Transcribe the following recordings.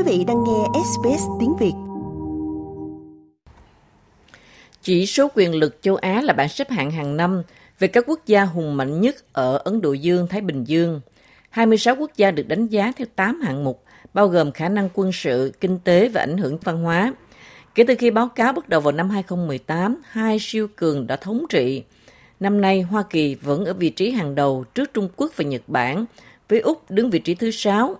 Quý vị đang nghe SBS tiếng Việt. Chỉ số quyền lực châu Á là bảng xếp hạng hàng năm về các quốc gia hùng mạnh nhất ở Ấn Độ Dương, Thái Bình Dương. 26 quốc gia được đánh giá theo 8 hạng mục, bao gồm khả năng quân sự, kinh tế và ảnh hưởng văn hóa. Kể từ khi báo cáo bắt đầu vào năm 2018, hai siêu cường đã thống trị. Năm nay, Hoa Kỳ vẫn ở vị trí hàng đầu trước Trung Quốc và Nhật Bản, với Úc đứng vị trí thứ sáu.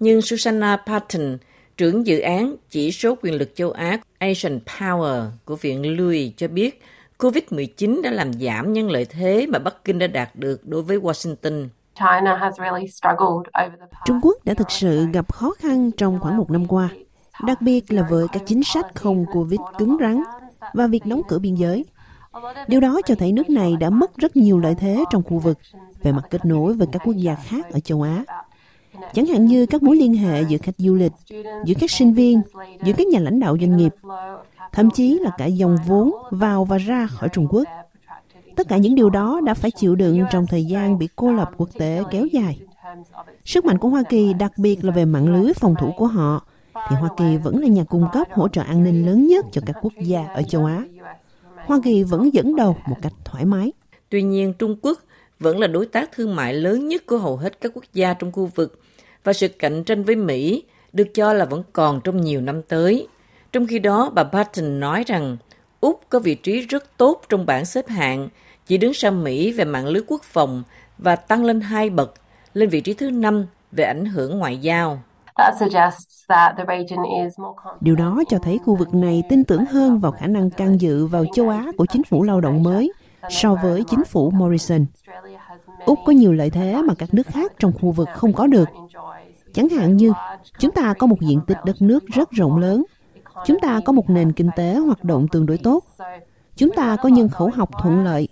Nhưng Susanna Patton, trưởng dự án chỉ số quyền lực châu Á Asian Power của Viện Louis cho biết COVID-19 đã làm giảm nhân lợi thế mà Bắc Kinh đã đạt được đối với Washington. Trung Quốc đã thực sự gặp khó khăn trong khoảng một năm qua, đặc biệt là với các chính sách không Covid cứng rắn và việc đóng cửa biên giới. Điều đó cho thấy nước này đã mất rất nhiều lợi thế trong khu vực về mặt kết nối với các quốc gia khác ở châu Á. Chẳng hạn như các mối liên hệ giữa khách du lịch, giữa các sinh viên, giữa các nhà lãnh đạo doanh nghiệp, thậm chí là cả dòng vốn vào và ra khỏi Trung Quốc. Tất cả những điều đó đã phải chịu đựng trong thời gian bị cô lập quốc tế kéo dài. Sức mạnh của Hoa Kỳ, đặc biệt là về mạng lưới phòng thủ của họ, thì Hoa Kỳ vẫn là nhà cung cấp hỗ trợ an ninh lớn nhất cho các quốc gia ở châu Á. Hoa Kỳ vẫn dẫn đầu một cách thoải mái. Tuy nhiên, Trung Quốc vẫn là đối tác thương mại lớn nhất của hầu hết các quốc gia trong khu vực và sự cạnh tranh với Mỹ được cho là vẫn còn trong nhiều năm tới. Trong khi đó, bà Patton nói rằng Úc có vị trí rất tốt trong bảng xếp hạng, chỉ đứng sau Mỹ về mạng lưới quốc phòng và tăng lên hai bậc, lên vị trí thứ năm về ảnh hưởng ngoại giao. Điều đó cho thấy khu vực này tin tưởng hơn vào khả năng can dự vào châu Á của chính phủ lao động mới so với chính phủ Morrison. Úc có nhiều lợi thế mà các nước khác trong khu vực không có được. Chẳng hạn như, chúng ta có một diện tích đất nước rất rộng lớn. Chúng ta có một nền kinh tế hoạt động tương đối tốt. Chúng ta có nhân khẩu học thuận lợi.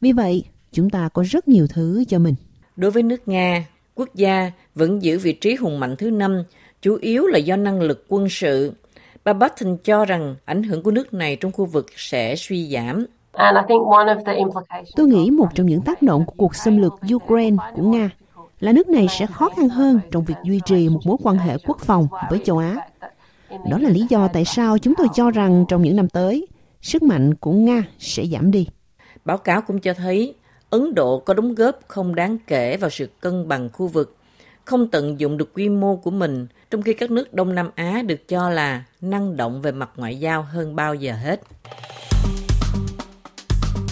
Vì vậy, chúng ta có rất nhiều thứ cho mình. Đối với nước Nga, quốc gia vẫn giữ vị trí hùng mạnh thứ năm, chủ yếu là do năng lực quân sự. Bà Button cho rằng ảnh hưởng của nước này trong khu vực sẽ suy giảm. Tôi nghĩ một trong những tác động của cuộc xâm lược Ukraine của Nga là nước này sẽ khó khăn hơn trong việc duy trì một mối quan hệ quốc phòng với châu Á. Đó là lý do tại sao chúng tôi cho rằng trong những năm tới, sức mạnh của Nga sẽ giảm đi. Báo cáo cũng cho thấy Ấn Độ có đóng góp không đáng kể vào sự cân bằng khu vực, không tận dụng được quy mô của mình, trong khi các nước Đông Nam Á được cho là năng động về mặt ngoại giao hơn bao giờ hết.